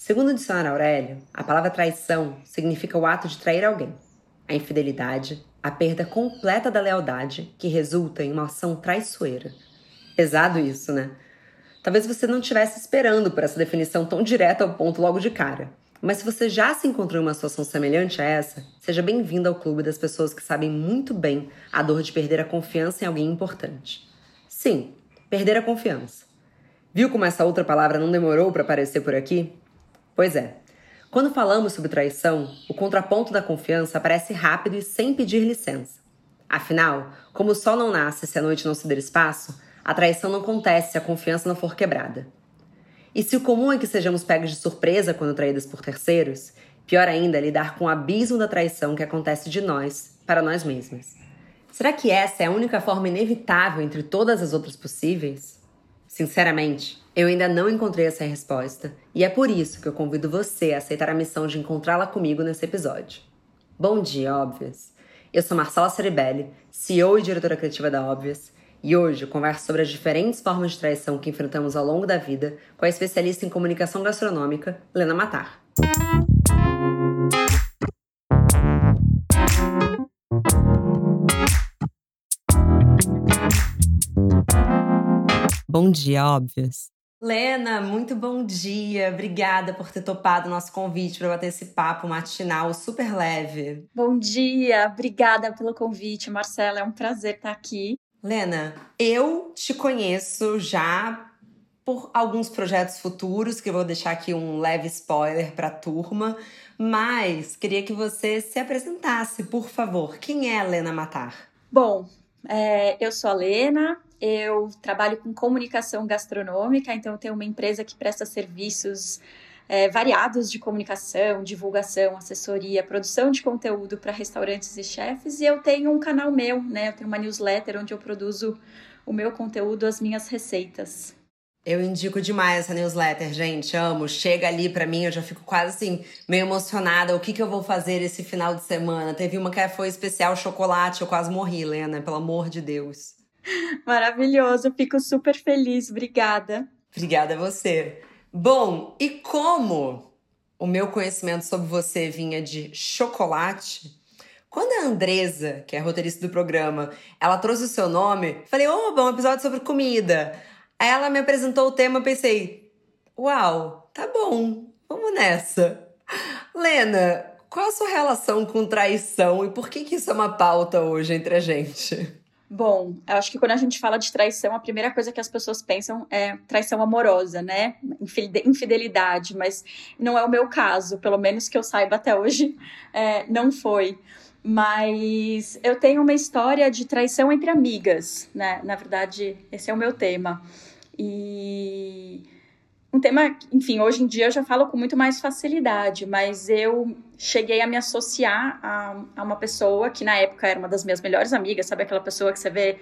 Segundo o dicionário Aurélio, a palavra traição significa o ato de trair alguém. A infidelidade, a perda completa da lealdade que resulta em uma ação traiçoeira. Pesado isso, né? Talvez você não estivesse esperando por essa definição tão direta ao ponto logo de cara. Mas se você já se encontrou em uma situação semelhante a essa, seja bem-vindo ao clube das pessoas que sabem muito bem a dor de perder a confiança em alguém importante. Sim, perder a confiança. Viu como essa outra palavra não demorou para aparecer por aqui? Pois é. Quando falamos sobre traição, o contraponto da confiança aparece rápido e sem pedir licença. Afinal, como o sol não nasce se a noite não se der espaço, a traição não acontece se a confiança não for quebrada. E se o comum é que sejamos pegos de surpresa quando traídas por terceiros, pior ainda é lidar com o abismo da traição que acontece de nós para nós mesmas. Será que essa é a única forma inevitável entre todas as outras possíveis? Sinceramente, eu ainda não encontrei essa resposta e é por isso que eu convido você a aceitar a missão de encontrá-la comigo nesse episódio. Bom dia, óbvias! Eu sou Marcela Ceribelli, CEO e diretora criativa da Óbvias, e hoje converso sobre as diferentes formas de traição que enfrentamos ao longo da vida com a especialista em comunicação gastronômica, Lena Matar. Bom dia, óbvias. Lena, muito bom dia. Obrigada por ter topado o nosso convite para bater esse papo matinal super leve. Bom dia, obrigada pelo convite, Marcela. É um prazer estar aqui. Lena, eu te conheço já por alguns projetos futuros, que eu vou deixar aqui um leve spoiler para a turma, mas queria que você se apresentasse, por favor. Quem é a Lena Matar? Bom, é, eu sou a Lena, eu trabalho com comunicação gastronômica, então eu tenho uma empresa que presta serviços é, variados de comunicação, divulgação, assessoria, produção de conteúdo para restaurantes e chefes. E eu tenho um canal meu, né? Eu tenho uma newsletter onde eu produzo o meu conteúdo, as minhas receitas. Eu indico demais essa newsletter, gente. Amo. Chega ali para mim, eu já fico quase assim, meio emocionada. O que, que eu vou fazer esse final de semana? Teve uma que foi especial chocolate, eu quase morri, Lena, pelo amor de Deus. Maravilhoso, fico super feliz. Obrigada. Obrigada a você. Bom, e como o meu conhecimento sobre você vinha de chocolate, quando a Andresa, que é roteirista do programa, ela trouxe o seu nome, falei, oba, um episódio sobre comida. Aí ela me apresentou o tema, pensei, uau, tá bom, vamos nessa. Lena, qual a sua relação com traição e por que, que isso é uma pauta hoje entre a gente? Bom, eu acho que quando a gente fala de traição, a primeira coisa que as pessoas pensam é traição amorosa, né? Infidelidade, mas não é o meu caso, pelo menos que eu saiba até hoje, é, não foi. Mas eu tenho uma história de traição entre amigas, né? Na verdade, esse é o meu tema. E um tema, enfim, hoje em dia eu já falo com muito mais facilidade, mas eu cheguei a me associar a, a, uma pessoa que na época era uma das minhas melhores amigas, sabe aquela pessoa que você vê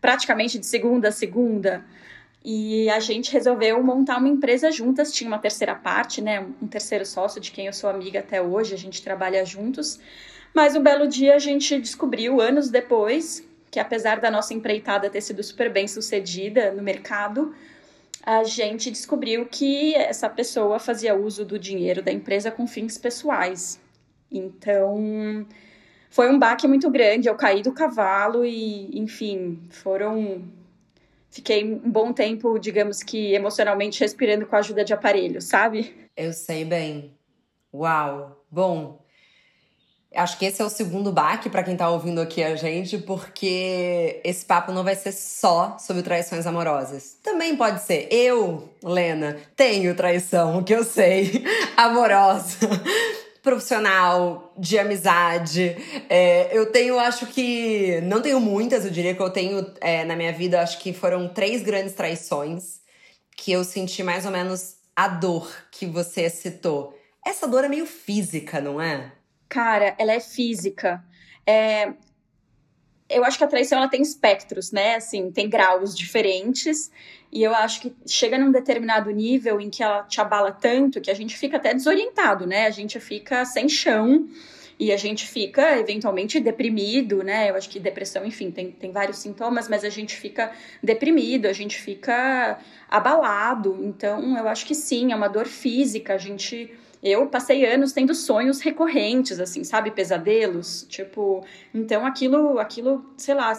praticamente de segunda a segunda? E a gente resolveu montar uma empresa juntas, tinha uma terceira parte, né, um terceiro sócio de quem eu sou amiga até hoje, a gente trabalha juntos. Mas um belo dia a gente descobriu, anos depois, que apesar da nossa empreitada ter sido super bem sucedida no mercado, a gente descobriu que essa pessoa fazia uso do dinheiro da empresa com fins pessoais. Então, foi um baque muito grande. Eu caí do cavalo e, enfim, foram. Fiquei um bom tempo, digamos que emocionalmente respirando com a ajuda de aparelho, sabe? Eu sei bem. Uau! Bom, Acho que esse é o segundo baque para quem tá ouvindo aqui a gente, porque esse papo não vai ser só sobre traições amorosas. Também pode ser. Eu, Lena, tenho traição, que eu sei, amorosa, profissional, de amizade. É, eu tenho, acho que. Não tenho muitas, eu diria que eu tenho é, na minha vida, acho que foram três grandes traições que eu senti mais ou menos a dor que você citou. Essa dor é meio física, não é? Cara, ela é física. É... Eu acho que a traição ela tem espectros, né? Assim, tem graus diferentes. E eu acho que chega num determinado nível em que ela te abala tanto que a gente fica até desorientado, né? A gente fica sem chão E a gente fica, eventualmente, deprimido, né? Eu acho que depressão, enfim, tem, tem vários sintomas, mas a gente fica deprimido, a gente fica abalado. Então, eu acho que sim, é uma dor física. A gente. Eu passei anos tendo sonhos recorrentes, assim, sabe? Pesadelos. Tipo, então aquilo, aquilo, sei lá,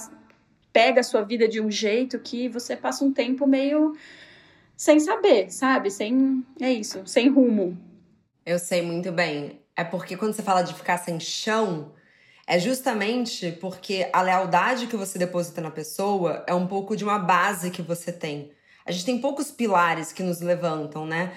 pega a sua vida de um jeito que você passa um tempo meio sem saber, sabe? Sem. É isso, sem rumo. Eu sei muito bem. É porque quando você fala de ficar sem chão, é justamente porque a lealdade que você deposita na pessoa é um pouco de uma base que você tem. A gente tem poucos pilares que nos levantam, né?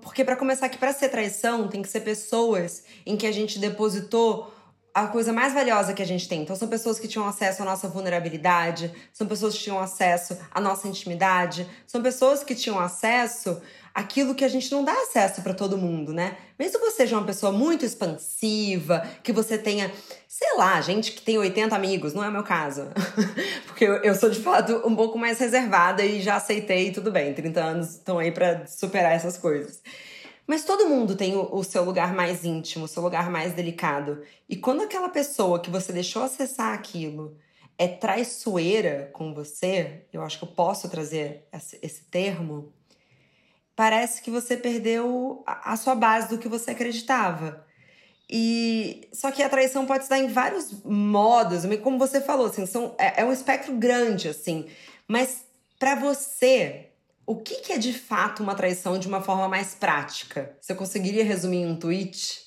Porque para começar aqui, para ser traição, tem que ser pessoas em que a gente depositou a coisa mais valiosa que a gente tem. Então, são pessoas que tinham acesso à nossa vulnerabilidade, são pessoas que tinham acesso à nossa intimidade, são pessoas que tinham acesso àquilo que a gente não dá acesso para todo mundo, né? Mesmo que você seja uma pessoa muito expansiva, que você tenha, sei lá, gente que tem 80 amigos, não é o meu caso. Porque eu, sou de fato um pouco mais reservada e já aceitei, tudo bem, 30 anos estão aí para superar essas coisas. Mas todo mundo tem o, o, seu lugar mais íntimo, o seu lugar mais delicado. E quando aquela pessoa que você deixou acessar aquilo é traiçoeira com você, eu acho que eu posso trazer esse termo, parece que você perdeu a, a sua base do que você acreditava. E só que a traição pode estar em vários modos, como você falou, assim, são, é, é um espectro grande, assim. Mas para você, o que, que é de fato uma traição de uma forma mais prática? Você conseguiria resumir em um tweet?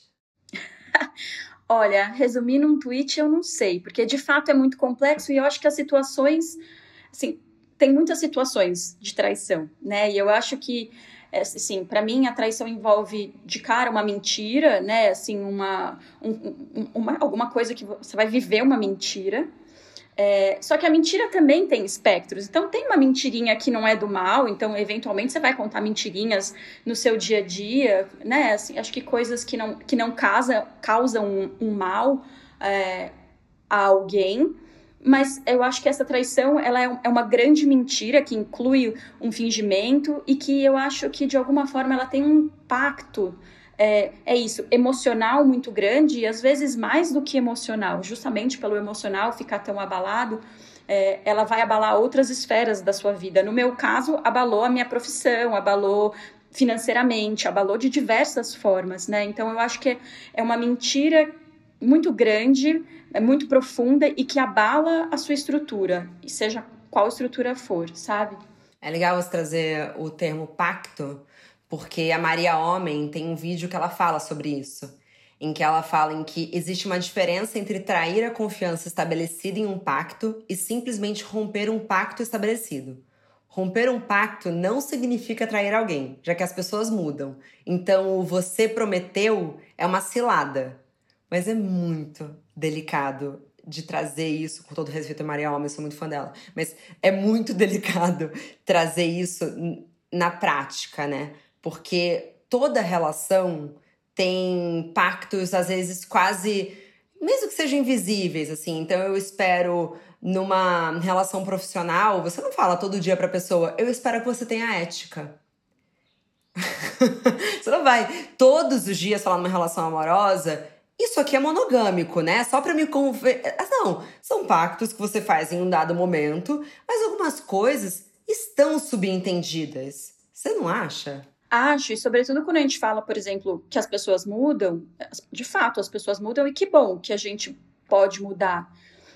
Olha, resumir num tweet eu não sei, porque de fato é muito complexo e eu acho que as situações, assim, tem muitas situações de traição, né? E eu acho que, assim, para mim a traição envolve de cara uma mentira, né? Assim, uma, um, uma alguma coisa que você vai viver uma mentira, é, só que a mentira também tem espectros. Então, tem uma mentirinha que não é do mal, então, eventualmente, você vai contar mentirinhas no seu dia a dia, né? Assim, acho que coisas que não, que não casa, causam um, um mal é, a alguém. Mas eu acho que essa traição ela é, é uma grande mentira que inclui um fingimento e que eu acho que, de alguma forma, ela tem um impacto é, é isso, emocional muito grande e às vezes mais do que emocional, justamente pelo emocional ficar tão abalado, é, ela vai abalar outras esferas da sua vida. No meu caso, abalou a minha profissão, abalou financeiramente, abalou de diversas formas, né? Então eu acho que é uma mentira muito grande, é muito profunda e que abala a sua estrutura, seja qual estrutura for, sabe? É legal você trazer o termo pacto, porque a Maria Homem tem um vídeo que ela fala sobre isso, em que ela fala em que existe uma diferença entre trair a confiança estabelecida em um pacto e simplesmente romper um pacto estabelecido. Romper um pacto não significa trair alguém, já que as pessoas mudam. Então, o você prometeu é uma cilada. Mas é muito delicado de trazer isso, com todo respeito a Maria Homem, eu sou muito fã dela, mas é muito delicado trazer isso na prática, né? porque toda relação tem pactos, às vezes, quase. mesmo que sejam invisíveis, assim. Então, eu espero numa relação profissional, você não fala todo dia pra pessoa, eu espero que você tenha ética. você não vai todos os dias falar numa relação amorosa, isso aqui é monogâmico, né? Só pra me conver. Não, são pactos que você faz em um dado momento, mas algumas coisas estão subentendidas. Você não acha? Acho, e sobretudo quando a gente fala, por exemplo, que as pessoas mudam, de fato, as pessoas mudam e que bom que a gente pode mudar.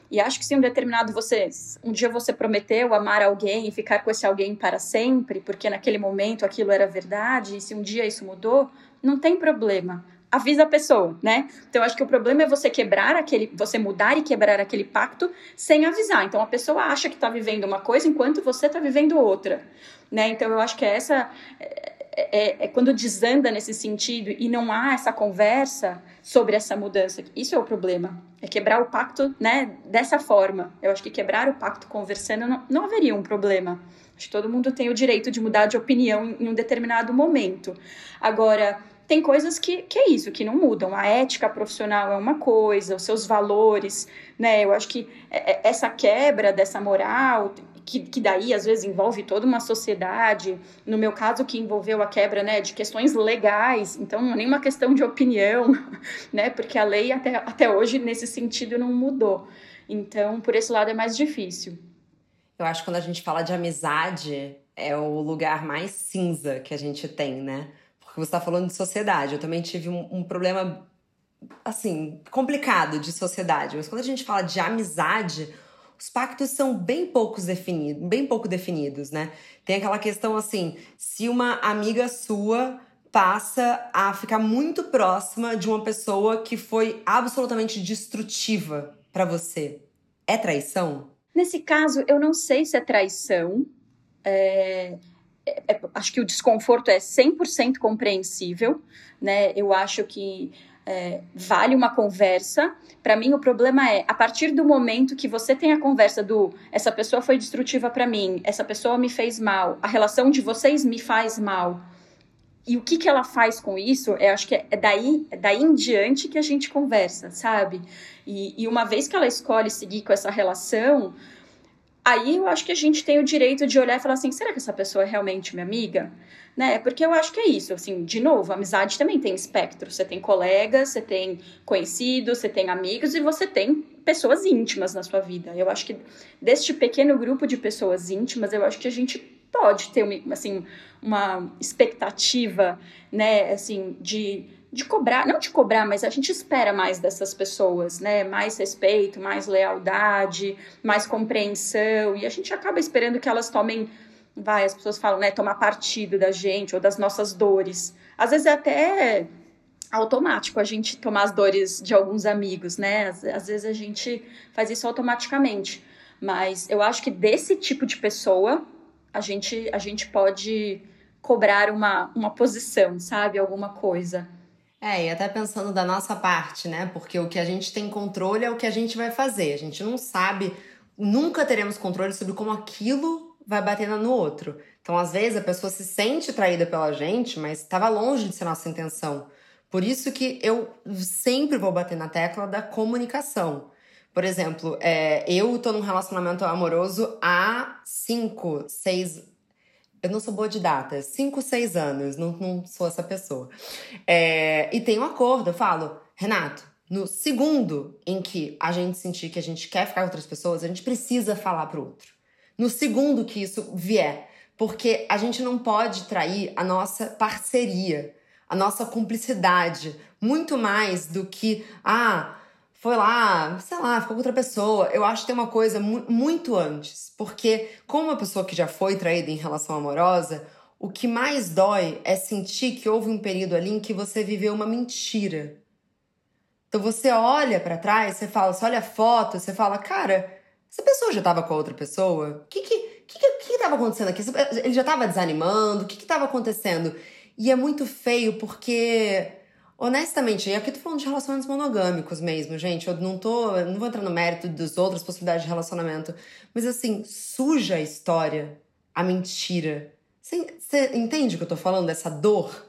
E acho que se um determinado você, um dia você prometeu amar alguém e ficar com esse alguém para sempre, porque naquele momento aquilo era verdade, e se um dia isso mudou, não tem problema. Avisa a pessoa, né? Então acho que o problema é você quebrar aquele, você mudar e quebrar aquele pacto sem avisar. Então a pessoa acha que está vivendo uma coisa enquanto você está vivendo outra, né? Então eu acho que é essa é, é, quando desanda nesse sentido e não há essa conversa sobre essa mudança. Isso é o problema. É quebrar o pacto né, dessa forma. Eu acho que quebrar o pacto conversando não, não haveria um problema. Acho que todo mundo tem o direito de mudar de opinião em um determinado momento. Agora, tem coisas que, que é isso, que não mudam. A ética profissional é uma coisa, os seus valores, né? Eu acho que é, é, essa quebra dessa moral que, que daí às vezes envolve toda uma sociedade. No meu caso, que envolveu a quebra né, de questões legais, então não é nenhuma questão de opinião, né? Porque a lei até, até hoje, nesse sentido, não mudou. Então, por esse lado é mais difícil. Eu acho que quando a gente fala de amizade, é o lugar mais cinza que a gente tem, né? Porque você está falando de sociedade. Eu também tive um, um problema, assim, complicado de sociedade. Mas quando a gente fala de amizade, os pactos são bem poucos definidos, bem pouco definidos, né? Tem aquela questão assim, se uma amiga sua passa a ficar muito próxima de uma pessoa que foi absolutamente destrutiva para você, é traição? Nesse caso, eu não sei se é traição. É, é, é, acho que o desconforto é 100% compreensível, né? Eu acho que é, vale uma conversa. Para mim, o problema é a partir do momento que você tem a conversa do essa pessoa foi destrutiva para mim, essa pessoa me fez mal, a relação de vocês me faz mal. E o que, que ela faz com isso, eu acho que é daí, é daí em diante que a gente conversa, sabe? E, e uma vez que ela escolhe seguir com essa relação, aí eu acho que a gente tem o direito de olhar e falar assim: será que essa pessoa é realmente minha amiga? Né? Porque eu acho que é isso, assim, de novo, amizade também tem espectro. Você tem colegas, você tem conhecidos, você tem amigos e você tem pessoas íntimas na sua vida. Eu acho que deste pequeno grupo de pessoas íntimas, eu acho que a gente pode ter, assim, uma expectativa, né, assim, de, de cobrar, não de cobrar, mas a gente espera mais dessas pessoas, né, mais respeito, mais lealdade, mais compreensão, e a gente acaba esperando que elas tomem, vai, as pessoas falam, né, tomar partido da gente ou das nossas dores. Às vezes é até automático a gente tomar as dores de alguns amigos, né, às, às vezes a gente faz isso automaticamente. Mas eu acho que desse tipo de pessoa, a gente, a gente pode cobrar uma, uma posição, sabe? Alguma coisa. É, e até pensando da nossa parte, né? Porque o que a gente tem controle é o que a gente vai fazer. A gente não sabe, nunca teremos controle sobre como aquilo vai bater no outro. Então, às vezes, a pessoa se sente traída pela gente, mas estava longe de ser nossa intenção. Por isso que eu sempre vou bater na tecla da comunicação. Por exemplo, é, eu tô num relacionamento amoroso há cinco, seis. Eu não sou boa de datas, cinco, seis anos, não, não sou essa pessoa. É, e tem um acordo, eu falo, Renato, no segundo em que a gente sentir que a gente quer ficar com outras pessoas, a gente precisa falar pro outro. No segundo que isso vier. Porque a gente não pode trair a nossa parceria, a nossa cumplicidade, muito mais do que, ah, foi lá, sei lá, ficou com outra pessoa. Eu acho que tem uma coisa mu muito antes. Porque, como uma pessoa que já foi traída em relação amorosa, o que mais dói é sentir que houve um período ali em que você viveu uma mentira. Então você olha para trás, você fala, você olha a foto, você fala, cara, essa pessoa já tava com a outra pessoa? O que que, que, que, que tava acontecendo aqui? Ele já tava desanimando? O que que tava acontecendo? E é muito feio porque Honestamente, e aqui tô falando de relacionamentos monogâmicos mesmo, gente. Eu não tô. Eu não vou entrar no mérito das outras possibilidades de relacionamento. Mas assim, suja a história, a mentira. Você entende o que eu tô falando, dessa dor?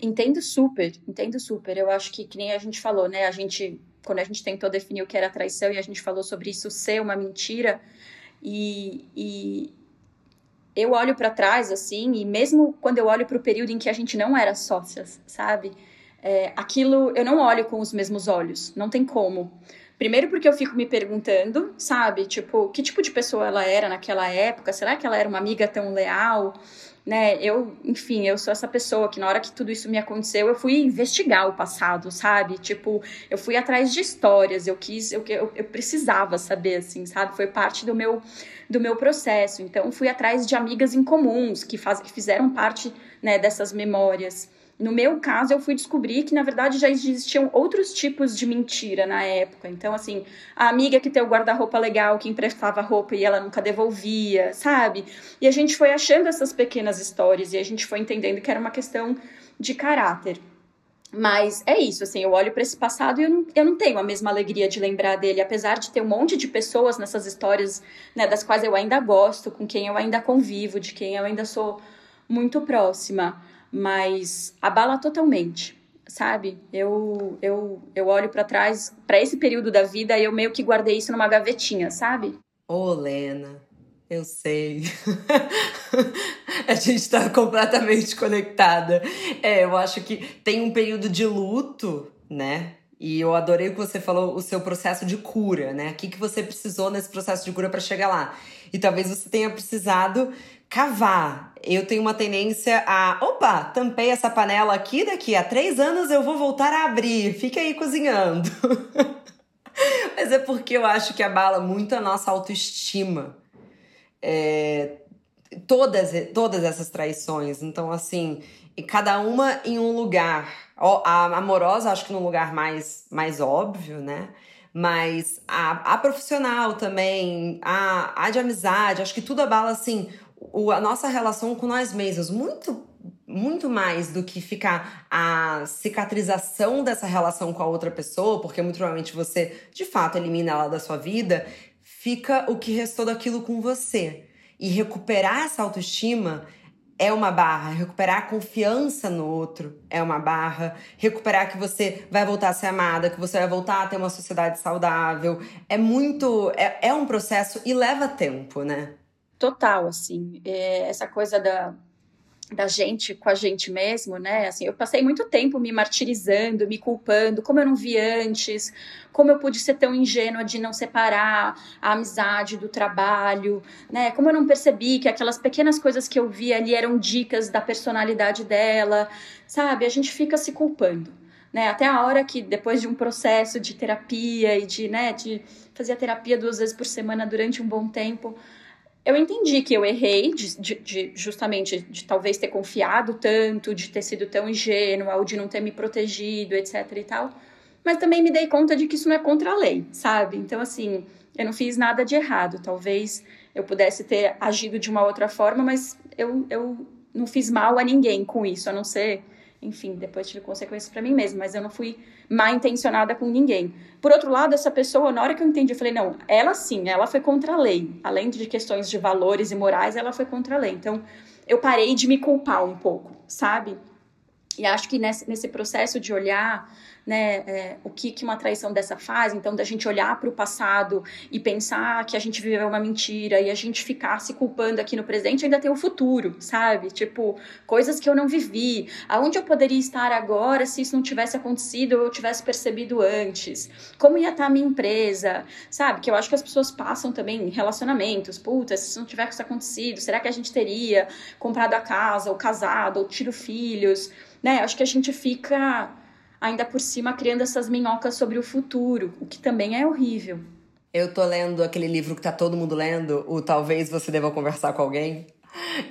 Entendo super, entendo super. Eu acho que, que nem a gente falou, né? A gente, quando a gente tentou definir o que era traição e a gente falou sobre isso ser uma mentira, e, e eu olho para trás, assim, e mesmo quando eu olho para o período em que a gente não era sócias, sabe? É, aquilo eu não olho com os mesmos olhos, não tem como. Primeiro porque eu fico me perguntando, sabe, tipo, que tipo de pessoa ela era naquela época? Será que ela era uma amiga tão leal? Né? Eu, enfim, eu sou essa pessoa que na hora que tudo isso me aconteceu, eu fui investigar o passado, sabe? Tipo, eu fui atrás de histórias, eu quis, eu, eu, eu precisava saber, assim, sabe? Foi parte do meu do meu processo. Então, fui atrás de amigas em comuns que, faz, que fizeram parte né, dessas memórias. No meu caso, eu fui descobrir que, na verdade, já existiam outros tipos de mentira na época. Então, assim, a amiga que tem o guarda-roupa legal, que emprestava roupa e ela nunca devolvia, sabe? E a gente foi achando essas pequenas histórias e a gente foi entendendo que era uma questão de caráter. Mas é isso, assim, eu olho para esse passado e eu não, eu não tenho a mesma alegria de lembrar dele, apesar de ter um monte de pessoas nessas histórias, né, das quais eu ainda gosto, com quem eu ainda convivo, de quem eu ainda sou muito próxima mas abala totalmente, sabe? Eu eu, eu olho para trás, para esse período da vida, e eu meio que guardei isso numa gavetinha, sabe? Ô, Lena, Eu sei. a gente está completamente conectada. É, eu acho que tem um período de luto, né? E eu adorei o que você falou, o seu processo de cura, né? O que, que você precisou nesse processo de cura para chegar lá? E talvez você tenha precisado cavar. Eu tenho uma tendência a, opa, tampei essa panela aqui, daqui a três anos eu vou voltar a abrir. Fica aí cozinhando. Mas é porque eu acho que abala muito a nossa autoestima. É, todas, todas essas traições. Então, assim, e cada uma em um lugar. A amorosa, acho que num lugar mais, mais óbvio, né? Mas a, a profissional também, a, a de amizade, acho que tudo abala, assim, o, a nossa relação com nós mesmos. Muito muito mais do que ficar a cicatrização dessa relação com a outra pessoa, porque muito provavelmente você de fato elimina ela da sua vida, fica o que restou daquilo com você. E recuperar essa autoestima é uma barra, recuperar a confiança no outro é uma barra, recuperar que você vai voltar a ser amada, que você vai voltar a ter uma sociedade saudável, é muito, é, é um processo e leva tempo, né? Total, assim, é, essa coisa da, da gente com a gente mesmo, né? Assim, eu passei muito tempo me martirizando, me culpando, como eu não vi antes, como eu pude ser tão ingênua de não separar a amizade do trabalho, né? Como eu não percebi que aquelas pequenas coisas que eu vi ali eram dicas da personalidade dela, sabe? A gente fica se culpando. Né, até a hora que depois de um processo de terapia e de, né, de fazer a terapia duas vezes por semana durante um bom tempo, eu entendi que eu errei de, de, de, justamente de talvez ter confiado tanto, de ter sido tão ingênua ou de não ter me protegido, etc e tal. Mas também me dei conta de que isso não é contra a lei, sabe? Então, assim, eu não fiz nada de errado. Talvez eu pudesse ter agido de uma outra forma, mas eu, eu não fiz mal a ninguém com isso, a não ser enfim, depois tive consequências para mim mesma, mas eu não fui mal intencionada com ninguém. Por outro lado, essa pessoa, na hora que eu entendi, eu falei, não, ela sim, ela foi contra a lei. Além de questões de valores e morais, ela foi contra a lei. Então, eu parei de me culpar um pouco, sabe? E acho que nesse, nesse processo de olhar né, é, o que, que uma traição dessa faz, então da gente olhar para o passado e pensar que a gente viveu uma mentira e a gente ficar se culpando aqui no presente, ainda tem o futuro, sabe? Tipo, coisas que eu não vivi, aonde eu poderia estar agora se isso não tivesse acontecido ou eu tivesse percebido antes, como ia estar a minha empresa, sabe? Que eu acho que as pessoas passam também relacionamentos, puta, se isso não tivesse acontecido, será que a gente teria comprado a casa, ou casado, ou tido filhos, né? Acho que a gente fica ainda por cima criando essas minhocas sobre o futuro, o que também é horrível. Eu tô lendo aquele livro que tá todo mundo lendo, o Talvez Você Deva Conversar com Alguém.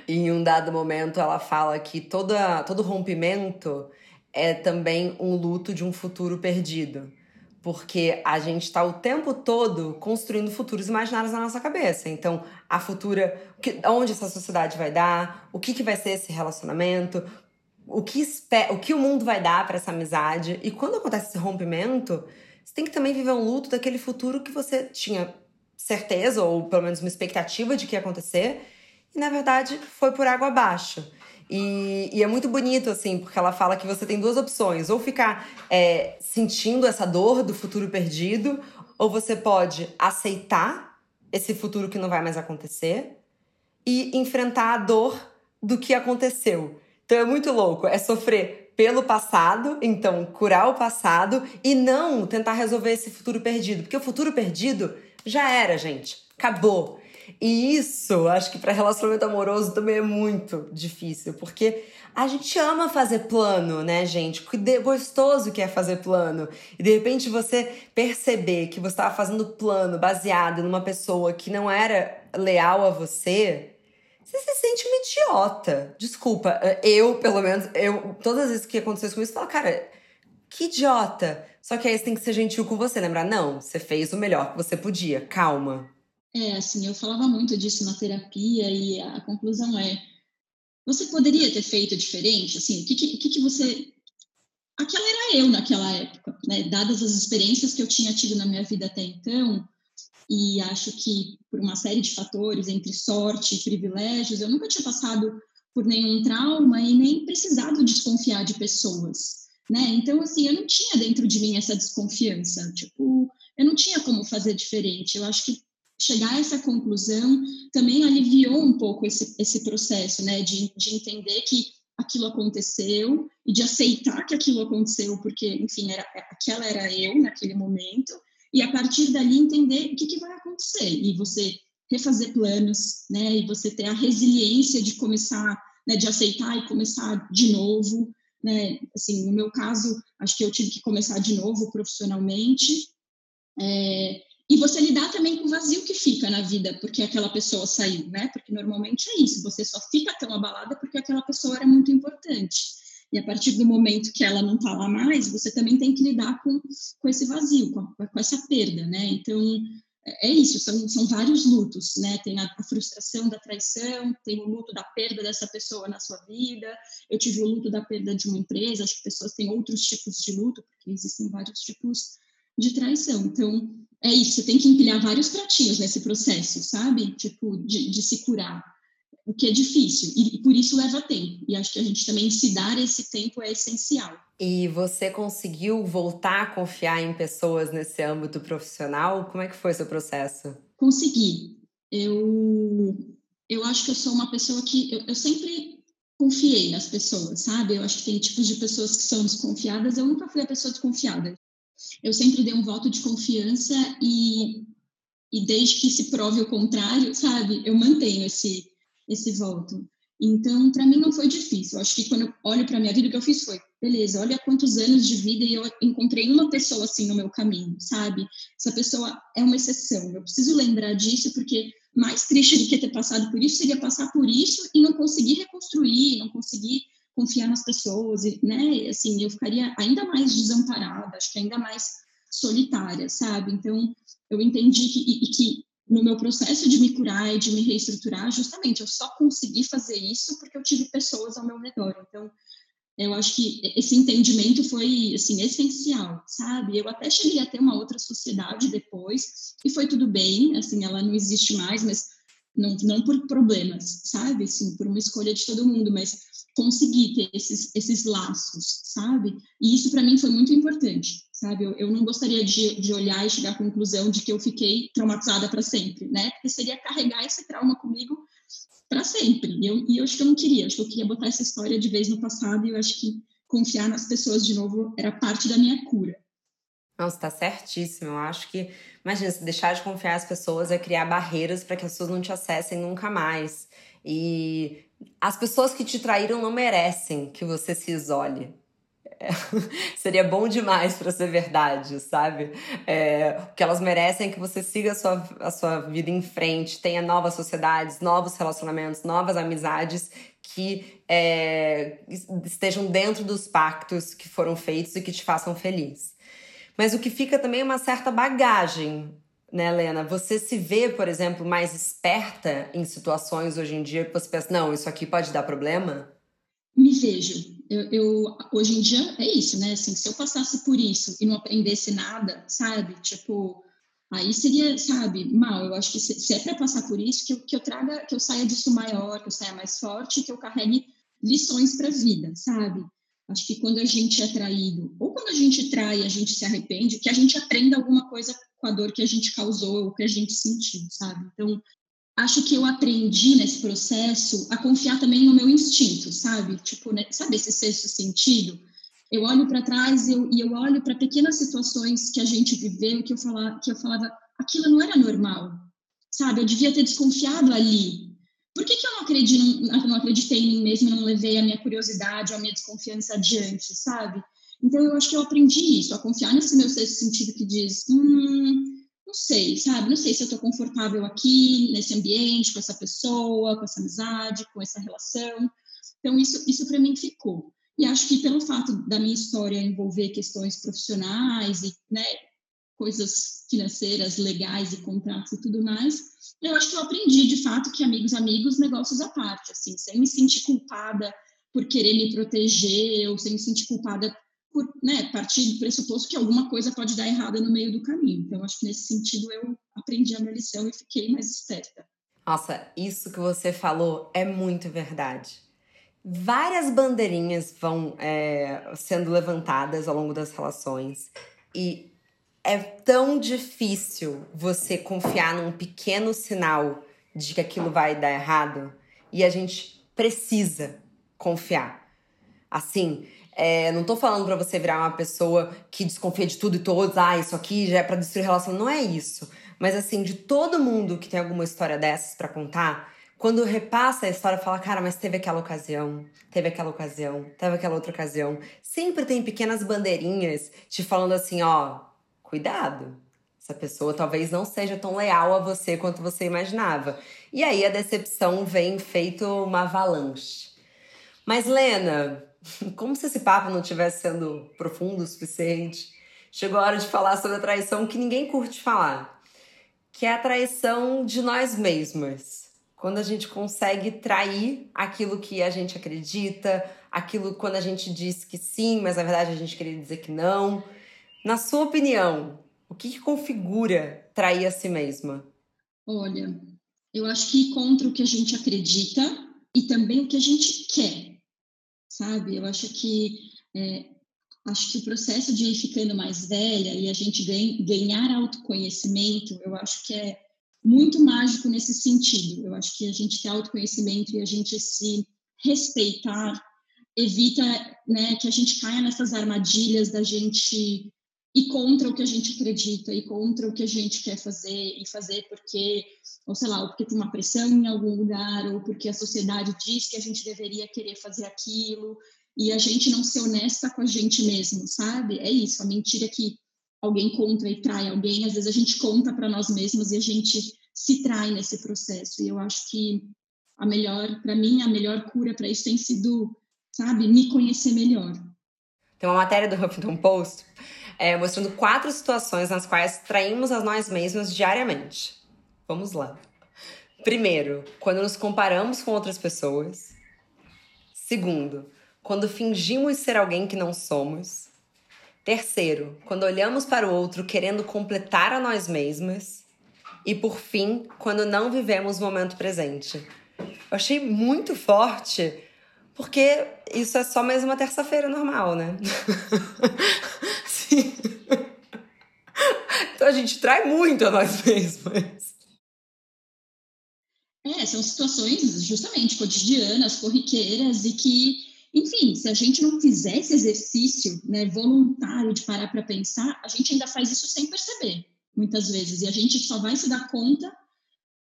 E em um dado momento ela fala que toda, todo rompimento é também um luto de um futuro perdido. Porque a gente está o tempo todo construindo futuros imaginários na nossa cabeça. Então, a futura, onde essa sociedade vai dar, o que, que vai ser esse relacionamento, o que, espera, o que o mundo vai dar para essa amizade. E quando acontece esse rompimento, você tem que também viver um luto daquele futuro que você tinha certeza, ou pelo menos uma expectativa de que ia acontecer, e na verdade foi por água abaixo. E, e, é muito bonito, assim, porque ela fala que você tem duas opções: ou ficar é, sentindo essa dor do futuro perdido, ou você pode aceitar esse futuro que não vai mais acontecer e enfrentar a dor do que aconteceu. Então é muito louco, é sofrer pelo passado, então curar o passado e não tentar resolver esse futuro perdido, porque o futuro perdido já era, gente, acabou. E isso, acho que para relacionamento amoroso também é muito difícil, porque a gente ama fazer plano, né, gente? Que gostoso que é fazer plano. E de repente você perceber que você estava fazendo plano baseado numa pessoa que não era leal a você, você se sente uma idiota. Desculpa, eh, eu, pelo menos, eu, todas as vezes que aconteceu isso eu falo, cara, que idiota. Só que aí você tem que ser gentil com você, lembrar, não, você fez o melhor que você podia, calma. É, assim, eu falava muito disso na terapia e a conclusão é, você poderia ter feito diferente, assim, o que, que, que você... Aquela era eu naquela época, né? Dadas as experiências que eu tinha tido na minha vida até então, e acho que por uma série de fatores, entre sorte e privilégios, eu nunca tinha passado por nenhum trauma e nem precisado desconfiar de pessoas, né? Então, assim, eu não tinha dentro de mim essa desconfiança, tipo, eu não tinha como fazer diferente. Eu acho que chegar a essa conclusão também aliviou um pouco esse, esse processo, né, de, de entender que aquilo aconteceu e de aceitar que aquilo aconteceu, porque, enfim, era, aquela era eu naquele momento, e a partir dali entender o que, que vai acontecer, e você refazer planos, né, e você ter a resiliência de começar, né, de aceitar e começar de novo, né, assim, no meu caso, acho que eu tive que começar de novo profissionalmente, é, e você lidar também com o vazio que fica na vida porque aquela pessoa saiu, né? Porque normalmente é isso, você só fica tão abalada porque aquela pessoa era muito importante. E a partir do momento que ela não está lá mais, você também tem que lidar com, com esse vazio, com, com essa perda, né? Então, é isso, são, são vários lutos, né? Tem a, a, frustração da traição, tem o luto da perda dessa pessoa na sua vida, eu tive o luto da perda de uma empresa, acho que pessoas têm outros tipos de luto, porque existem vários tipos de traição. Então, é isso, você tem que empilhar vários pratinhos nesse processo, sabe? Tipo, de, de se curar, o que é difícil, e, por isso leva tempo. E acho que a gente também se dar esse tempo é essencial. E você conseguiu voltar a confiar em pessoas nesse âmbito profissional? Como é que foi seu processo? Consegui. Eu, eu acho que eu sou uma pessoa que eu, eu sempre confiei nas pessoas, sabe? Eu acho que tem tipos de pessoas que são desconfiadas. Eu nunca fui a pessoa desconfiada eu sempre dei um voto de confiança e, e desde que se prove o contrário, sabe, eu mantenho esse, esse voto. Então, para mim não foi difícil. Eu acho que quando eu olho para minha vida, o que eu fiz foi, beleza, olha quantos anos de vida e eu encontrei uma pessoa assim no meu caminho, sabe? Essa pessoa é uma exceção. Eu preciso lembrar disso porque mais triste do que ter passado por isso seria passar por isso e não conseguir reconstruir, não conseguir confiar nas pessoas, né? Assim, eu ficaria ainda mais desamparada, acho que ainda mais solitária, sabe? Então, eu entendi que, e que no meu processo de me curar e de me reestruturar, justamente, eu só consegui fazer isso porque eu tive pessoas ao meu redor. Então, eu acho que esse entendimento foi, assim, essencial, sabe? Eu até cheguei a ter uma outra sociedade depois, e foi tudo bem, assim, ela não existe mais, mas não, não por problemas, sabe? Assim, por uma escolha de todo mundo, mas conseguir ter esses, esses laços, sabe? E isso para mim foi muito importante, sabe? Eu, eu não gostaria de, de olhar e chegar à conclusão de que eu fiquei traumatizada para sempre, né? Porque seria carregar esse trauma comigo para sempre. E eu, e eu acho que eu não queria, acho que eu queria botar essa história de vez no passado e eu acho que confiar nas pessoas de novo era parte da minha cura. Nossa, tá certíssimo. Eu acho que, imagina, se deixar de confiar nas pessoas é criar barreiras para que as pessoas não te acessem nunca mais. E as pessoas que te traíram não merecem que você se isole. É, seria bom demais para ser verdade, sabe? É, o que elas merecem é que você siga a sua, a sua vida em frente, tenha novas sociedades, novos relacionamentos, novas amizades que é, estejam dentro dos pactos que foram feitos e que te façam feliz. Mas o que fica também é uma certa bagagem né, Helena? Você se vê, por exemplo, mais esperta em situações hoje em dia que você pensa, não, isso aqui pode dar problema? Me vejo. Eu, eu, hoje em dia é isso, né? Assim, se eu passasse por isso e não aprendesse nada, sabe? Tipo, aí seria, sabe, mal. Eu acho que se, se é para passar por isso, que eu, que eu traga, que eu saia disso maior, que eu saia mais forte, que eu carregue lições para a vida, sabe? Acho que quando a gente é traído, ou quando a gente trai, a gente se arrepende, que a gente aprenda alguma coisa com a dor que a gente causou, ou que a gente sentiu, sabe? Então, acho que eu aprendi nesse processo a confiar também no meu instinto, sabe? Tipo, né? sabe esse sexto sentido? Eu olho para trás eu, e eu olho para pequenas situações que a gente viveu que eu falava, que eu falava, aquilo não era normal, sabe? Eu devia ter desconfiado ali, que, que eu não, não acreditei em mim mesma e não levei a minha curiosidade, a minha desconfiança adiante, sabe? Então, eu acho que eu aprendi isso, a confiar nesse meu sexto sentido que diz, hum, não sei, sabe? Não sei se eu estou confortável aqui, nesse ambiente, com essa pessoa, com essa amizade, com essa relação. Então, isso, isso para mim ficou. E acho que pelo fato da minha história envolver questões profissionais e né, coisas financeiras, legais e contratos e tudo mais, eu acho que eu aprendi de fato que amigos, amigos, negócios à parte, assim, sem me sentir culpada por querer me proteger ou sem me sentir culpada por né, partir do pressuposto que alguma coisa pode dar errada no meio do caminho. Então, acho que nesse sentido eu aprendi a minha lição e fiquei mais esperta. Nossa, isso que você falou é muito verdade. Várias bandeirinhas vão é, sendo levantadas ao longo das relações e é tão difícil você confiar num pequeno sinal de que aquilo vai dar errado e a gente precisa confiar. Assim, é, não tô falando para você virar uma pessoa que desconfia de tudo e todos, ah, isso aqui já é para destruir relação, não é isso. Mas assim, de todo mundo que tem alguma história dessas para contar, quando repassa a história, fala, cara, mas teve aquela ocasião, teve aquela ocasião, teve aquela outra ocasião. Sempre tem pequenas bandeirinhas te falando assim, ó, cuidado. Essa pessoa talvez não seja tão leal a você quanto você imaginava. E aí a decepção vem feito uma avalanche. Mas, Lena, como se esse papo não estivesse sendo profundo o suficiente, chegou a hora de falar sobre a traição que ninguém curte falar, que é a traição de nós mesmas quando a gente consegue trair aquilo que a gente acredita, aquilo quando a gente diz que sim, mas na verdade a gente queria dizer que não. Na sua opinião, o que, que configura trair a si mesma? Olha, eu acho que contra o que a gente acredita e também o que a gente quer, sabe? Eu acho que é, acho que o processo de ir ficando mais velha e a gente ganhar autoconhecimento, eu acho que é muito mágico nesse sentido. Eu acho que a gente ter autoconhecimento e a gente se respeitar evita né, que a gente caia nessas armadilhas da gente ir contra o que a gente acredita, e contra o que a gente quer fazer, e fazer porque, ou sei lá, ou porque tem uma pressão em algum lugar, ou porque a sociedade diz que a gente deveria querer fazer aquilo, e a gente não ser honesta com a gente mesmo, sabe? É isso, a mentira que alguém conta e trai alguém, às vezes a gente conta para nós mesmos e a gente se trai nesse processo. E eu acho que a melhor, para mim, a melhor cura para isso tem sido, sabe, me conhecer melhor. Tem uma matéria do Huffington Post é, mostrando quatro situações nas quais traímos a nós mesmos diariamente. Vamos lá. Primeiro, quando nos comparamos com outras pessoas. Segundo, quando fingimos ser alguém que não somos. Terceiro, quando olhamos para o outro querendo completar a nós mesmas. E por fim, quando não vivemos o momento presente. Eu achei muito forte, porque isso é só mais uma terça-feira normal, né? Sim. Então a gente trai muito a nós mesmas. É, são situações justamente cotidianas, corriqueiras e que enfim, se a gente não fizer esse exercício né, voluntário de parar para pensar, a gente ainda faz isso sem perceber, muitas vezes. E a gente só vai se dar conta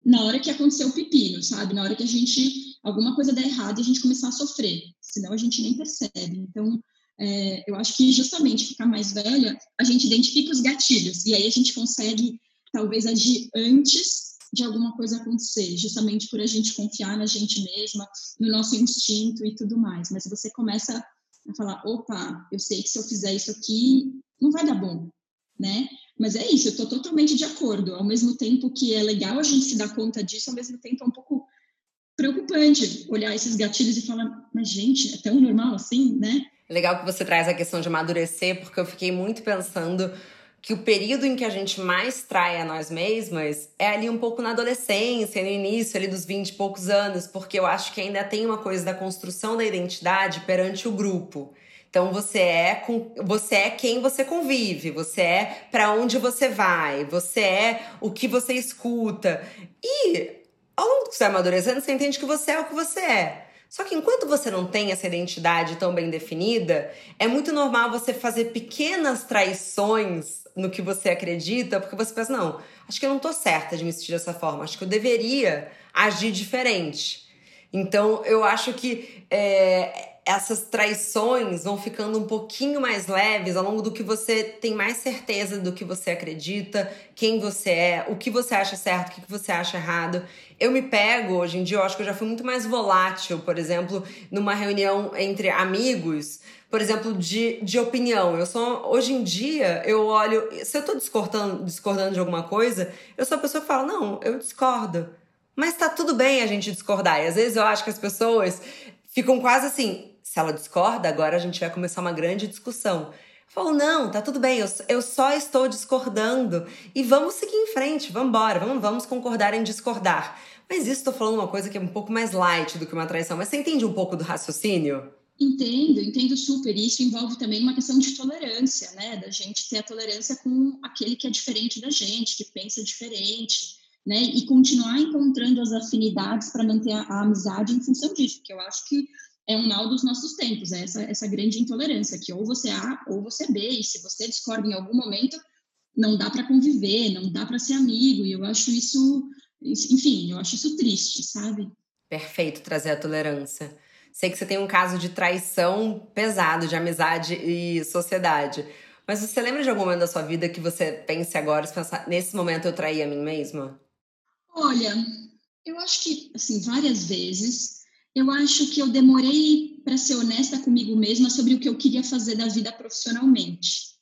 na hora que aconteceu o pepino, sabe? Na hora que a gente, alguma coisa der errado e a gente começar a sofrer. Senão a gente nem percebe. Então, é, eu acho que justamente ficar mais velha, a gente identifica os gatilhos. E aí a gente consegue, talvez, agir antes de alguma coisa acontecer, justamente por a gente confiar na gente mesma, no nosso instinto e tudo mais. Mas você começa a falar, opa, eu sei que se eu fizer isso aqui, não vai dar bom, né? Mas é isso, eu estou totalmente de acordo. Ao mesmo tempo que é legal a gente se dar conta disso, ao mesmo tempo é um pouco preocupante olhar esses gatilhos e falar, mas gente, é tão normal assim, né? Legal que você traz a questão de amadurecer, porque eu fiquei muito pensando que o período em que a gente mais trai a nós mesmas é ali um pouco na adolescência, no início ali dos 20 e poucos anos, porque eu acho que ainda tem uma coisa da construção da identidade perante o grupo. Então você é com, você é quem você convive, você é para onde você vai, você é o que você escuta. E ao longo você vai amadurecendo, você entende que você é o que você é. Só que enquanto você não tem essa identidade tão bem definida, é muito normal você fazer pequenas traições no que você acredita, porque você pensa, não, acho que eu não tô certa de me sentir dessa forma, acho que eu deveria agir diferente. Então, eu acho que é, essas traições vão ficando um pouquinho mais leves ao longo do que você tem mais certeza do que você acredita, quem você é, o que você acha certo, o que você acha errado. Eu me pego, hoje em dia, eu acho que eu já fui muito mais volátil, por exemplo, numa reunião entre amigos, por exemplo, de, de opinião. Eu sou, hoje em dia, eu olho, se eu tô discordando, discordando de alguma coisa, eu sou a pessoa que fala, não, eu discordo. Mas tá tudo bem a gente discordar. E às vezes eu acho que as pessoas ficam quase assim, se ela discorda, agora a gente vai começar uma grande discussão. Eu falo, não, tá tudo bem, eu, eu só estou discordando. E vamos seguir em frente, vamos embora, vamos, vamos concordar em discordar. Mas isso estou falando uma coisa que é um pouco mais light do que uma traição. Mas você entende um pouco do raciocínio? Entendo, entendo super. Isso envolve também uma questão de tolerância, né? Da gente ter a tolerância com aquele que é diferente da gente, que pensa diferente, né? E continuar encontrando as afinidades para manter a, a, amizade em função disso, que eu acho que é um mal dos nossos tempos, é essa, essa grande intolerância, que ou você é A ou você é B, e se você discorda em algum momento, não dá para conviver, não dá para ser amigo, e eu acho isso, enfim, eu acho isso triste, sabe? Perfeito trazer a tolerância. Sei que você tem um caso de traição pesado de amizade e sociedade. Mas você lembra de algum momento da sua vida que você pense agora, se pensar, nesse momento eu traí a mim mesma? Olha, eu acho que, assim, várias vezes, eu acho que eu demorei para ser honesta comigo mesma sobre o que eu queria fazer da vida profissionalmente.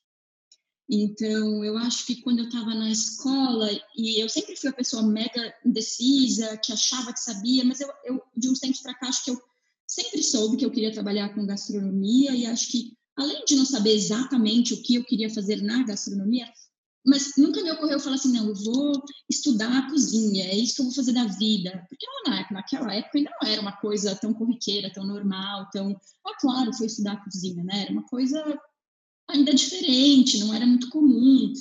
Então, eu acho que quando eu estava na escola, e eu sempre fui a pessoa mega indecisa, que achava que sabia, mas eu, eu de uns tempos para cá, acho que eu sempre soube que eu queria trabalhar com gastronomia e acho que, além de não saber exatamente o que eu queria fazer na gastronomia, mas nunca me ocorreu falar assim, não, eu vou estudar a cozinha, é isso que eu vou fazer da vida. Porque não, naquela época ainda não era uma coisa tão corriqueira, tão normal, tão... Ah, claro, foi estudar a cozinha, né? Era uma coisa ainda diferente, não era muito comum.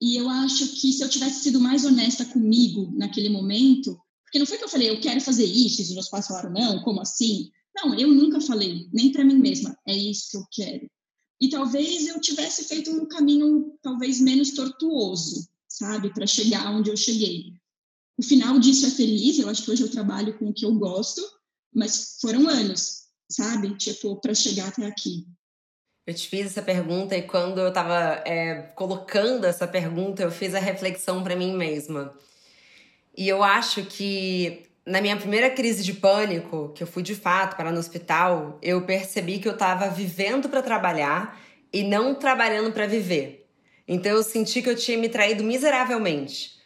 E eu acho que se eu tivesse sido mais honesta comigo naquele momento, porque não foi que eu falei, eu quero fazer isso, e os meus pais falaram, não, como assim? Não, eu nunca falei, nem para mim mesma, é isso que eu quero. E talvez eu tivesse feito um caminho talvez menos tortuoso, sabe, para chegar onde eu cheguei. O final disso é feliz, eu acho que hoje eu trabalho com o que eu gosto, mas foram anos, sabe, tipo, para chegar até aqui. Eu te fiz essa pergunta e quando eu estava é, colocando essa pergunta, eu fiz a reflexão para mim mesma. E eu acho que na minha primeira crise de pânico, que eu fui de fato para no hospital, eu percebi que eu estava vivendo para trabalhar e não trabalhando para viver. Então eu senti que eu tinha me traído miseravelmente.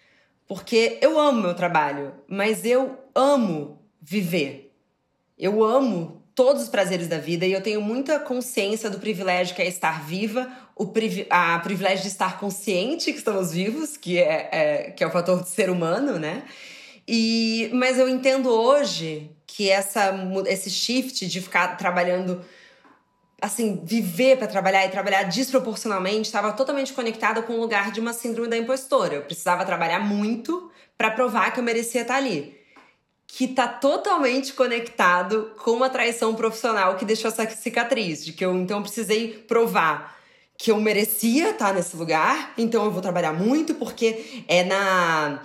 Porque eu amo meu trabalho, mas eu amo viver. Eu amo todos os prazeres da vida e eu tenho muita consciência do privilégio que é estar viva, o privi a privilégio de estar consciente que estamos vivos, que é, é, que é o fator de ser humano, né? E, mas eu entendo hoje que essa, esse shift de ficar trabalhando assim, viver para trabalhar e trabalhar desproporcionalmente estava totalmente conectada com o lugar de uma síndrome da impostora. Eu precisava trabalhar muito para provar que eu merecia estar ali que tá totalmente conectado com uma traição profissional que deixou essa cicatriz, de que eu então precisei provar que eu merecia estar nesse lugar, então eu vou trabalhar muito porque é na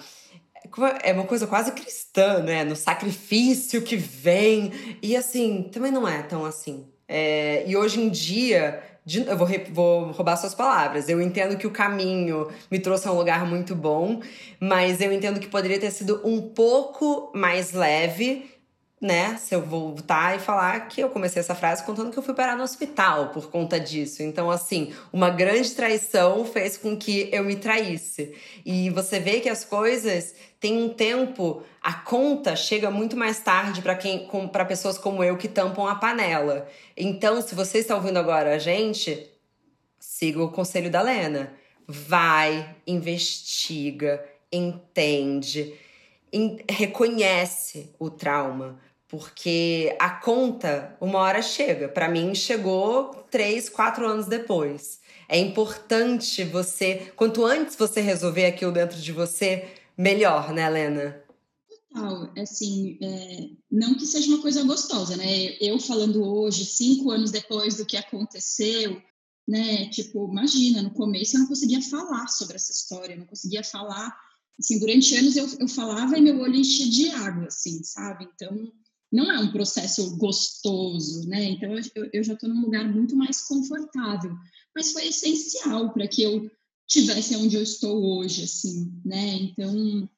é uma coisa quase cristã, né? No sacrifício que vem. E assim, também não é tão assim. É, e hoje em dia, de, eu vou, vou roubar suas palavras. Eu entendo que o caminho me trouxe a um lugar muito bom, mas eu entendo que poderia ter sido um pouco mais leve né, se eu voltar e falar que eu comecei essa frase contando que eu fui parar no hospital por conta disso. Então, assim, uma grande traição fez com que eu me traísse. E você vê que as coisas têm um tempo, a conta chega muito mais tarde para quem para pessoas como eu que tampam a panela. Então, se você está ouvindo agora a gente, siga o conselho da Lena. Vai, investiga, entende, reconhece o trauma porque a conta, uma hora chega. Para mim, chegou três, quatro anos depois. É importante você, quanto antes você resolver aquilo dentro de você, melhor, né, Helena? Total, assim, é, não que seja uma coisa gostosa, né? Eu falando hoje, cinco anos depois do que aconteceu, né? Tipo, imagina, no começo eu não conseguia falar sobre essa história, não conseguia falar, assim, durante anos eu, eu falava e meu olho enchia de água, assim, sabe? Então, não é um processo gostoso, né? Então eu, eu já estou num lugar muito mais confortável, mas foi essencial para que eu tivesse onde eu estou hoje, assim, né? Então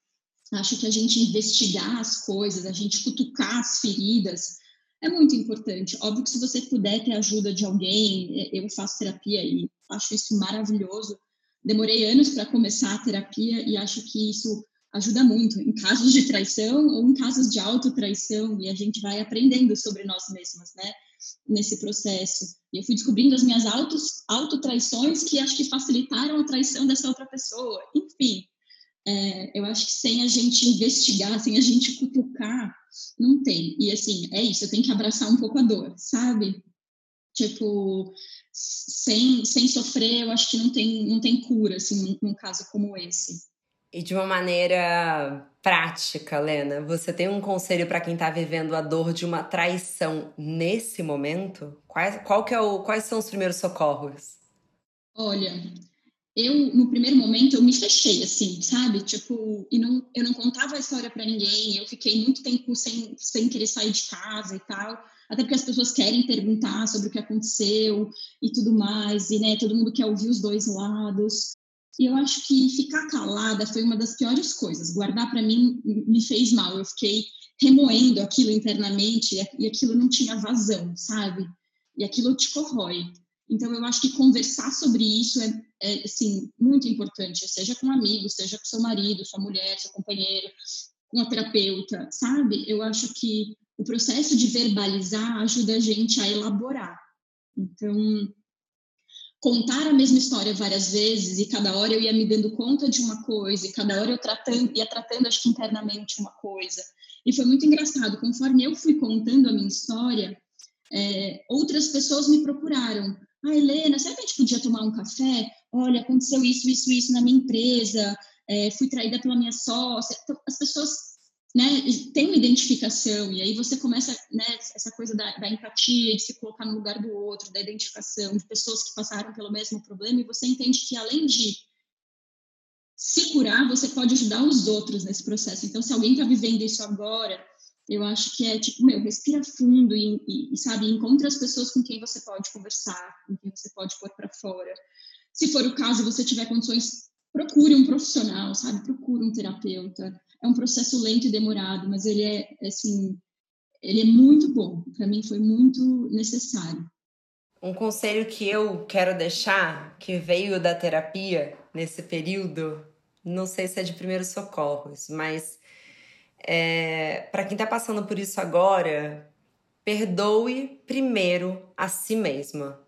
acho que a gente investigar as coisas, a gente cutucar as feridas é muito importante. Óbvio que se você puder ter ajuda de alguém, é, eu faço terapia e acho isso maravilhoso. Demorei anos para começar a terapia e acho que isso ajuda muito em casos de traição ou em casos de autotraição, e a gente vai aprendendo sobre nós mesmas, né, nesse processo. E eu fui descobrindo as minhas autos, autotraições que acho que facilitaram a traição dessa outra pessoa. Enfim, é, eu acho que sem a gente investigar, sem a gente cutucar, não tem. E assim, é isso, eu tenho que abraçar um pouco a dor, sabe? Tipo, sem, sem sofrer, eu acho que não tem, não tem cura, assim, num, num caso como esse. E de uma maneira prática, Lena, você tem um conselho para quem está vivendo a dor de uma traição nesse momento? Quais, qual que é o, quais são os primeiros socorros? Olha, eu no primeiro momento eu me fechei assim, sabe? Tipo, e não, eu não contava a história para ninguém. Eu fiquei muito tempo sem, sem querer sair de casa e tal. Até porque as pessoas querem perguntar sobre o que aconteceu e tudo mais, e né, todo mundo quer ouvir os dois lados. E eu acho que ficar calada foi uma das piores coisas. Guardar para mim me fez mal. Eu fiquei remoendo aquilo internamente e aquilo não tinha vazão, sabe? E aquilo te corrói. Então eu acho que conversar sobre isso é, é assim muito importante, seja com amigos, seja com seu marido, sua mulher, seu companheiro, com a terapeuta, sabe? Eu acho que o processo de verbalizar ajuda a gente a elaborar. Então, contar a mesma história várias vezes e cada hora eu ia me dando conta de uma coisa e cada hora eu tratando, ia tratando acho que internamente uma coisa. E foi muito engraçado conforme eu fui contando a minha história é, outras pessoas me procuraram. Ah Helena será que a gente podia tomar um café? Olha aconteceu isso isso isso na minha empresa é, fui traída pela minha sócia. Então, as pessoas né, tem uma identificação, e aí você começa, né, essa coisa da, da, empatia, de se colocar no lugar do outro, da identificação, de pessoas que passaram pelo mesmo problema, e você entende que além de se curar, você pode ajudar os outros nesse processo. Então, se alguém está vivendo isso agora, eu acho que é tipo, meu, respira fundo e, e, e, sabe, encontra as pessoas com quem você pode conversar, com quem você pode pôr para fora. Se for o caso, você tiver condições, procure um profissional, sabe, procure um terapeuta é um processo lento e demorado, mas ele é, assim, ele é muito bom. Para mim foi muito necessário. Um conselho que eu quero deixar, que veio da terapia nesse período, não sei se é de primeiros socorros, mas é, para quem está passando por isso agora, perdoe primeiro a si mesma.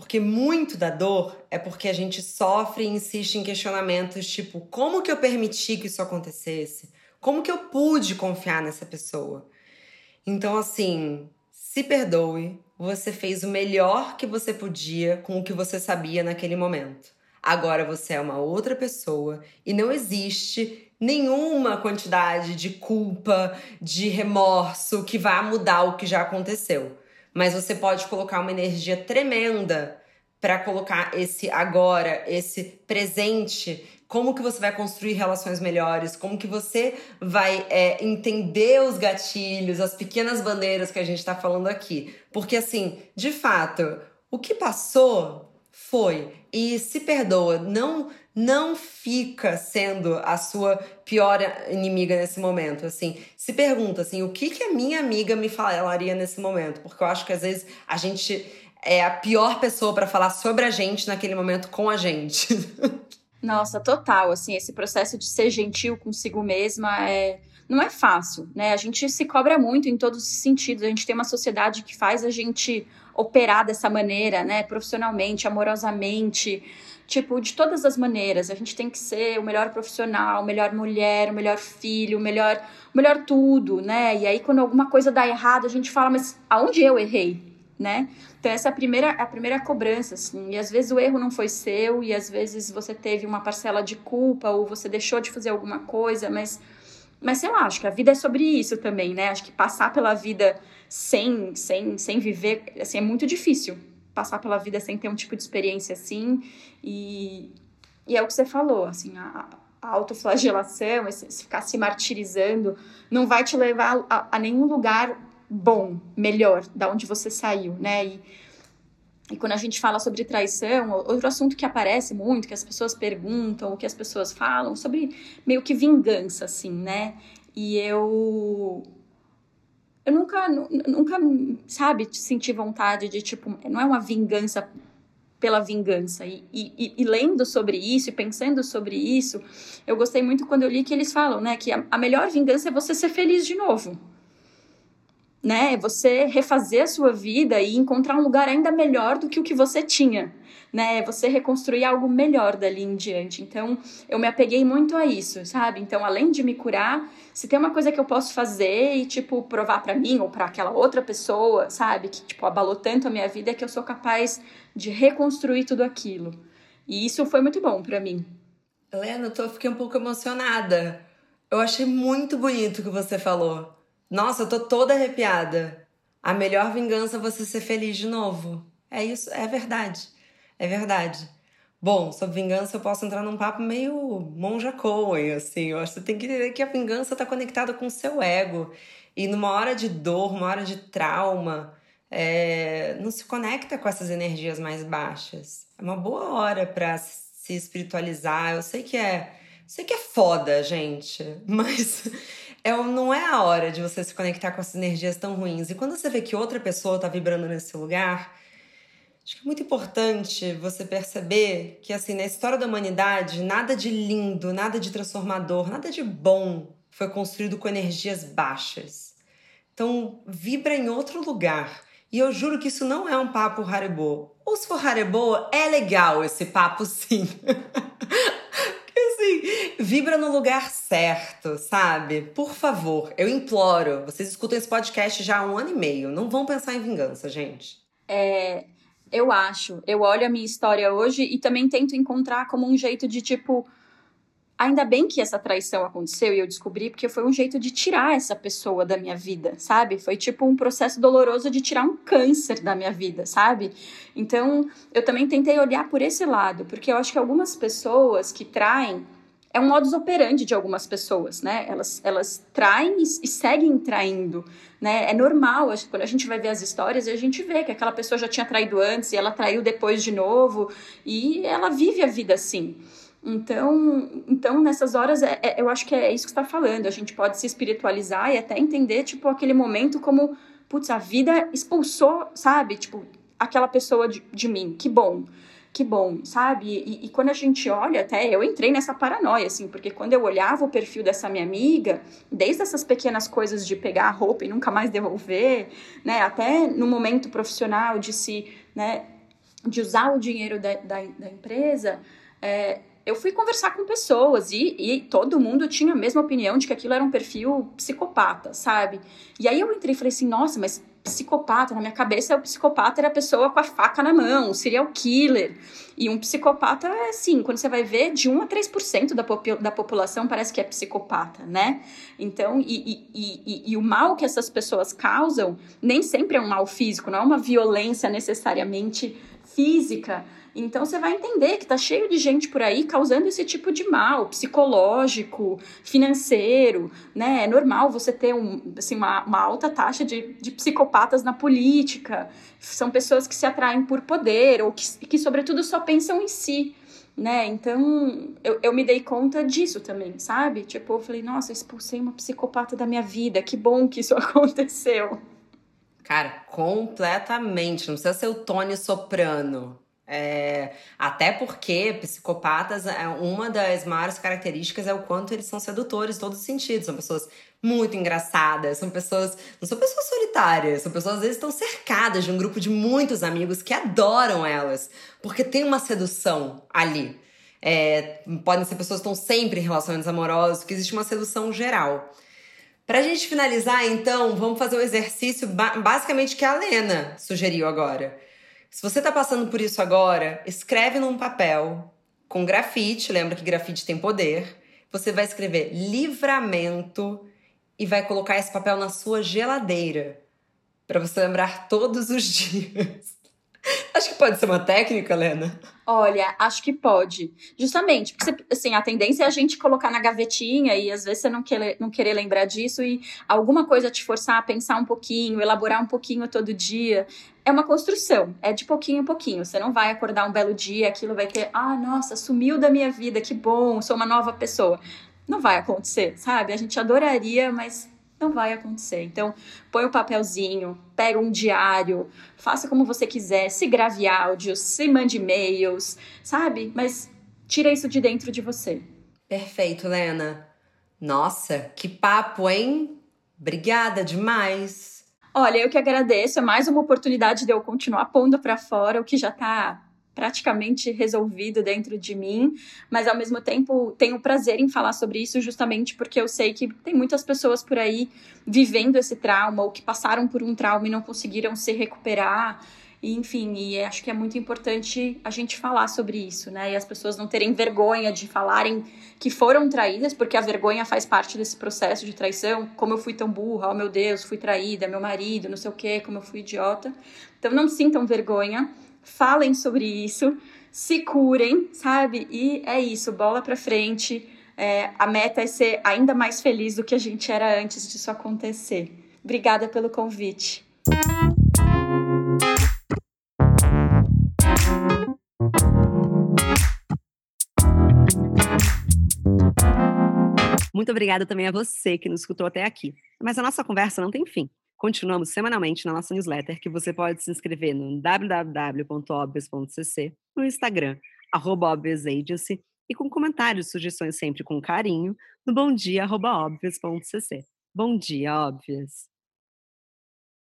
Porque muito da dor é porque a gente sofre e insiste em questionamentos tipo: como que eu permiti que isso acontecesse? Como que eu pude confiar nessa pessoa? Então, assim, se perdoe, você fez o melhor que você podia com o que você sabia naquele momento. Agora você é uma outra pessoa e não existe nenhuma quantidade de culpa, de remorso que vá mudar o que já aconteceu mas você pode colocar uma energia tremenda para colocar esse agora, esse presente. Como que você vai construir relações melhores? Como que você vai é, entender os gatilhos, as pequenas bandeiras que a gente está falando aqui? Porque assim, de fato, o que passou foi e se perdoa. Não não fica sendo a sua pior inimiga nesse momento. Assim, se pergunta assim, o que que a minha amiga me falaria nesse momento? Porque eu acho que às vezes a gente é a pior pessoa para falar sobre a gente naquele momento com a gente. Nossa, total, assim, esse processo de ser gentil consigo mesma é não é fácil, né? A gente se cobra muito em todos os sentidos. A gente tem uma sociedade que faz a gente operar dessa maneira, né? Profissionalmente, amorosamente, tipo, de todas as maneiras. A gente tem que ser o melhor profissional, melhor mulher, o melhor filho, o melhor, melhor tudo, né? E aí, quando alguma coisa dá errado, a gente fala, mas aonde eu errei? Né? Então, essa é a primeira, a primeira cobrança, assim. E às vezes o erro não foi seu, e às vezes você teve uma parcela de culpa, ou você deixou de fazer alguma coisa, mas, mas sei lá, acho que a vida é sobre isso também, né? Acho que passar pela vida sem, sem, sem viver, assim, é muito difícil passar pela vida sem ter um tipo de experiência assim. E, e é o que você falou, assim, a, a autoflagelação, esse, esse ficar se martirizando, não vai te levar a, a, nenhum lugar bom, melhor, da onde você saiu, né? E, e quando a gente fala sobre traição, outro assunto que aparece muito, que as pessoas perguntam, o que as pessoas falam, sobre meio que vingança, assim, né? E eu eu nunca, nunca, sabe, senti vontade de, tipo, não é uma vingança pela vingança. E, e, e, lendo sobre isso e pensando sobre isso, eu gostei muito quando eu li que eles falam, né, que a, a melhor vingança é você ser feliz de novo. Né? É você refazer a sua vida e encontrar um lugar ainda melhor do que o que você tinha. Né? Você reconstruir algo melhor dali em diante. Então, eu me apeguei muito a isso, sabe? Então, além de me curar, se tem uma coisa que eu posso fazer e, tipo, provar para mim ou para aquela outra pessoa, sabe? Que, tipo, abalou tanto a minha vida, é que eu sou capaz de reconstruir tudo aquilo. E isso foi muito bom para mim. Helena, eu tô, fiquei um pouco emocionada. Eu achei muito bonito o que você falou. Nossa, eu tô toda arrepiada. A melhor vingança é você ser feliz de novo. É isso, é verdade. É verdade. Bom, sobre vingança eu posso entrar num papo meio monja Coen, assim. Eu acho que você tem que entender que a vingança tá conectada com o seu ego. E numa hora de dor, uma hora de trauma, é, não se conecta com essas energias mais baixas. É uma boa hora para se espiritualizar. Eu sei que é, sei que é foda, gente, mas é, não é a hora de você se conectar com essas energias tão ruins. E quando você vê que outra pessoa tá vibrando nesse lugar, acho que é muito importante você perceber que assim, na história da humanidade, nada de lindo, nada de transformador, nada de bom foi construído com energias baixas. Então, vibra em outro lugar. E eu juro que isso não é um papo Haribo. Ou se for Haribo, é legal esse papo sim. Porque assim, vibra no lugar certo, sabe? Por favor, eu imploro. Vocês escutam esse podcast já há um ano e meio. Não vão pensar em vingança, gente. É, eu acho. Eu olho a minha história hoje e também tento encontrar como um jeito de tipo ainda bem que essa traição aconteceu e eu descobri porque foi um jeito de tirar essa pessoa da minha vida, sabe? Foi tipo um processo doloroso de tirar um câncer da minha vida, sabe? Então, eu também tentei olhar por esse lado, porque eu acho que algumas pessoas que traem é um modus operandi de algumas pessoas, né? Elas, elas traem e, seguem traindo, né? É normal, quando a gente vai ver as histórias, a gente vê que aquela pessoa já tinha traído antes e ela traiu depois de novo e ela vive a vida assim. Então, então nessas horas, é, é, eu acho que é isso que está falando. A gente pode se espiritualizar e até entender, tipo, aquele momento como, putz, a vida expulsou, sabe? Tipo, aquela pessoa de, de mim. Que bom, que bom, sabe? E, e, quando a gente olha, até eu entrei nessa paranoia, assim, porque quando eu olhava o perfil dessa minha amiga, desde essas pequenas coisas de pegar a roupa e nunca mais devolver, né? Até no momento profissional de se, né? De usar o dinheiro da, da, da empresa, é, eu fui conversar com pessoas e, e todo mundo tinha a mesma opinião de que aquilo era um perfil psicopata, sabe? E aí eu entrei e falei assim, nossa, mas psicopata, na minha cabeça o psicopata era a pessoa com a faca na mão, um serial killer. E um psicopata é assim, quando você vai ver, de 1 a 3% da, pop da população parece que é psicopata, né? Então, e, e, e, e, o mal que essas pessoas causam nem sempre é um mal físico, não é uma violência necessariamente física, então você vai entender que tá cheio de gente por aí causando esse tipo de mal psicológico, financeiro, né? É normal você ter um, assim, uma, uma alta taxa de, de psicopatas na política. São pessoas que se atraem por poder ou que, que sobretudo, só pensam em si. Né? Então, eu, eu me dei conta disso também, sabe? Tipo, eu falei, nossa, expulsei uma psicopata da minha vida, que bom que isso aconteceu. Cara, completamente. Não precisa ser o Tony Soprano. É, até porque psicopatas, é, uma das maiores características é o quanto eles são sedutores em todos os sentidos. São pessoas muito engraçadas, são pessoas. Não são pessoas solitárias, são pessoas às vezes estão cercadas de um grupo de muitos amigos que adoram elas, porque tem uma sedução ali. É, podem ser pessoas que estão sempre em relacionamentos amorosos, que existe uma sedução geral. Pra gente finalizar, então, vamos fazer o exercício basicamente que a Lena sugeriu agora se você está passando por isso agora, escreve num papel com grafite, lembra que grafite tem poder. Você vai escrever livramento e vai colocar esse papel na sua geladeira para você lembrar todos os dias. Acho que pode ser uma técnica, Lena. Olha, acho que pode. Justamente, porque assim, a tendência é a gente colocar na gavetinha e às vezes você não não querer lembrar disso e alguma coisa te forçar a pensar um pouquinho, elaborar um pouquinho todo dia. É uma construção, é de pouquinho em pouquinho. Você não vai acordar um belo dia, aquilo vai ter, ah, nossa, sumiu da minha vida, que bom, sou uma nova pessoa. Não vai acontecer, sabe? A gente adoraria, mas não vai acontecer. Então, põe o papelzinho, pega um diário, faça como você quiser, se grave áudios, se mande e-mails, sabe? Mas tira isso de dentro de você. Perfeito, Lena. Nossa, que papo, hein? Obrigada demais. Olha, eu que agradeço. É mais uma oportunidade de eu continuar pondo para fora o que já tá praticamente resolvido dentro de mim, mas ao mesmo tempo tenho prazer em falar sobre isso justamente porque eu sei que tem muitas pessoas por aí vivendo esse trauma ou que passaram por um trauma e não conseguiram se recuperar. E, enfim, e acho que é muito importante a gente falar sobre isso, né? E as pessoas não terem vergonha de falarem que foram traídas, porque a vergonha faz parte desse processo de traição. Como eu fui tão burra, oh meu Deus, fui traída, meu marido, não sei o quê, como eu fui idiota. Então não sintam vergonha falem sobre isso, se curem, sabe? E é isso, bola pra frente. É, a meta é ser ainda mais feliz do que a gente era antes disso acontecer. Obrigada pelo convite. Muito obrigada também a você que nos escutou até aqui. Mas a nossa conversa não tem fim. Continuamos semanalmente na nossa newsletter, que você pode se inscrever no www.obvious.cc, no Instagram, arroba Agency, e com comentários e sugestões sempre com carinho, no bomdia.obvious.cc. Bom dia, Óbvias!